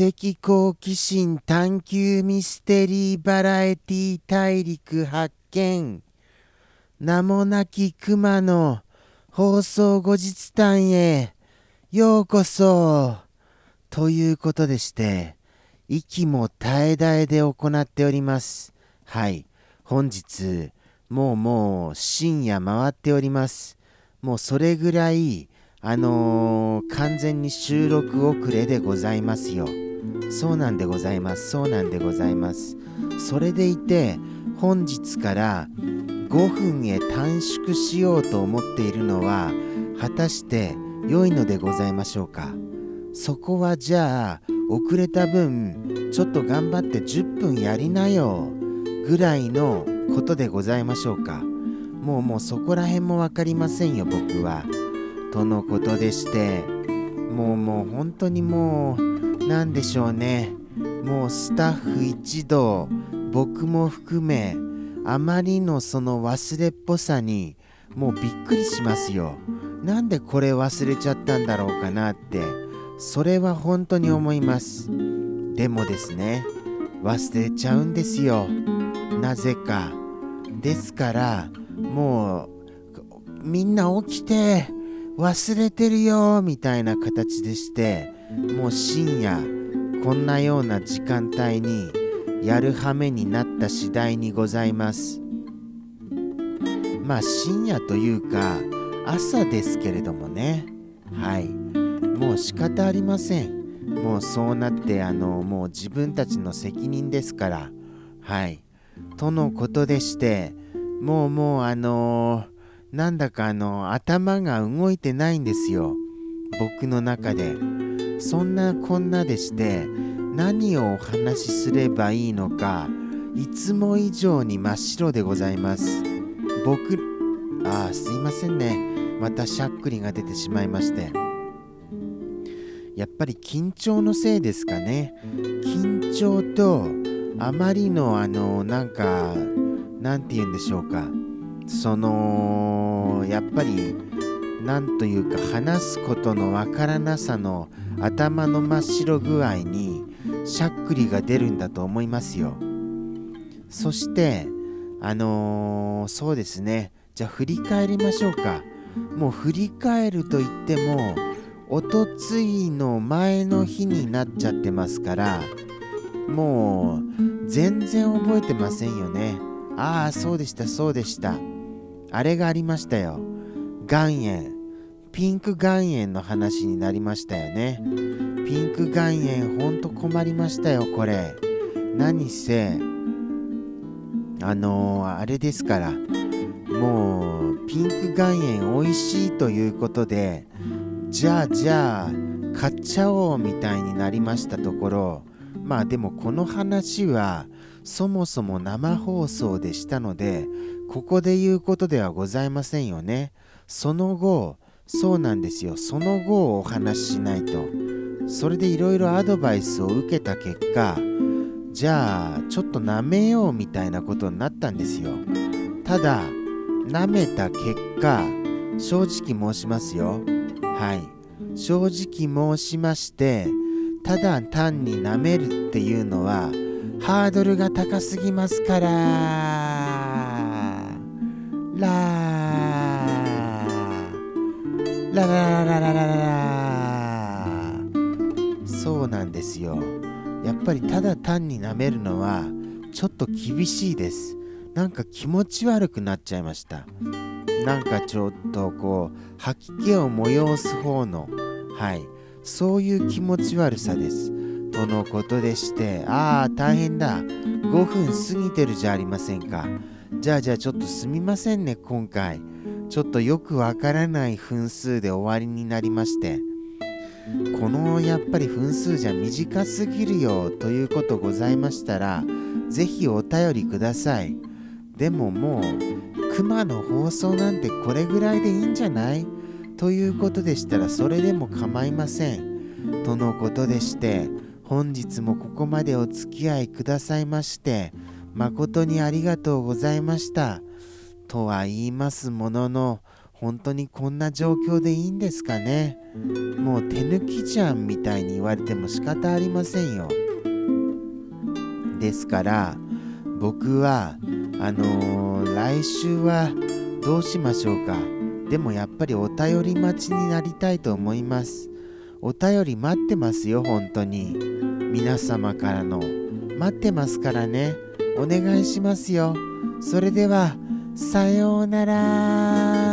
的好奇心探求ミステリーバラエティ大陸発見。名もなき熊の放送後日談へ。ようこそ。ということでして息も絶え絶えで行っております。はい。本日もうもう深夜回っております。もうそれぐらいあのー、完全に収録遅れでございますよ。そうなんでございます。そうなんでございます。それでいて、本日から5分へ短縮しようと思っているのは、果たして良いのでございましょうか。そこはじゃあ、遅れた分、ちょっと頑張って10分やりなよ、ぐらいのことでございましょうか。もうもうそこら辺も分かりませんよ、僕は。とのことでしてもうもう本当にもう何でしょうね。もうスタッフ一同僕も含めあまりのその忘れっぽさにもうびっくりしますよ。なんでこれ忘れちゃったんだろうかなってそれは本当に思います。でもですね忘れちゃうんですよ。なぜか。ですからもうみんな起きて忘れてるよみたいな形でしてもう深夜こんなような時間帯にやる羽目になった次第にございます。まあ深夜というか朝ですけれどもね。はい。もう仕方ありません。もうそうなってあのもう自分たちの責任ですから。はい。とのことでしてもうもうあのーなんだかあの頭が動いてないんですよ。僕の中で。そんなこんなでして何をお話しすればいいのかいつも以上に真っ白でございます。僕ああすいませんね。またしゃっくりが出てしまいまして。やっぱり緊張のせいですかね。緊張とあまりのあのなんかなんて言うんでしょうか。そのやっぱりなんというか話すことのわからなさの頭の真っ白具合にしゃっくりが出るんだと思いますよ。そしてあのー、そうですね。じゃあ振り返りましょうか。もう振り返ると言ってもおとついの前の日になっちゃってますからもう全然覚えてませんよね。ああそうでしたそうでした。あれがありましたよ。岩塩。ピンク岩塩の話になりましたよね。ピンク岩塩ほんと困りましたよ、これ。何せ、あのー、あれですから、もう、ピンク岩塩美味しいということで、じゃあじゃあ、買っちゃおうみたいになりましたところ、まあでもこの話は、そもそも生放送でしたので、ここで言うことではございませんよね。その後、そうなんですよ。その後をお話ししないと。それでいろいろアドバイスを受けた結果、じゃあ、ちょっと舐めようみたいなことになったんですよ。ただ、舐めた結果、正直申しますよ。はい。正直申しまして、ただ単に舐めるっていうのは、ハードルが高すぎますから。ラーラララララララそうなんですよやっぱりただ単に舐めるのはちょっと厳しいですなんか気持ち悪くなっちゃいましたなんかちょっとこう吐き気を催す方のはいそういう気持ち悪さですとのことでしてああ大変だ5分過ぎてるじゃありませんかじゃあじゃあちょっとすみませんね今回ちょっとよくわからない分数で終わりになりましてこのやっぱり分数じゃ短すぎるよということございましたらぜひお便りください。でももう熊の放送なんてこれぐらいでいいんじゃない？ということでしたらそれでも構いません。とのことでして本日もここまでお付き合いくださいまして誠にありがとうございました。とは言いますものの、本当にこんな状況でいいんですかね？もう手抜きじゃんみたいに言われても仕方ありませんよ。ですから僕はあのー、来週はどうしましょうか？でもやっぱりお便り待ちになりたいと思います。お便り待ってますよ本当に。皆様からの。待ってますからね。お願いしますよ。それではさようなら。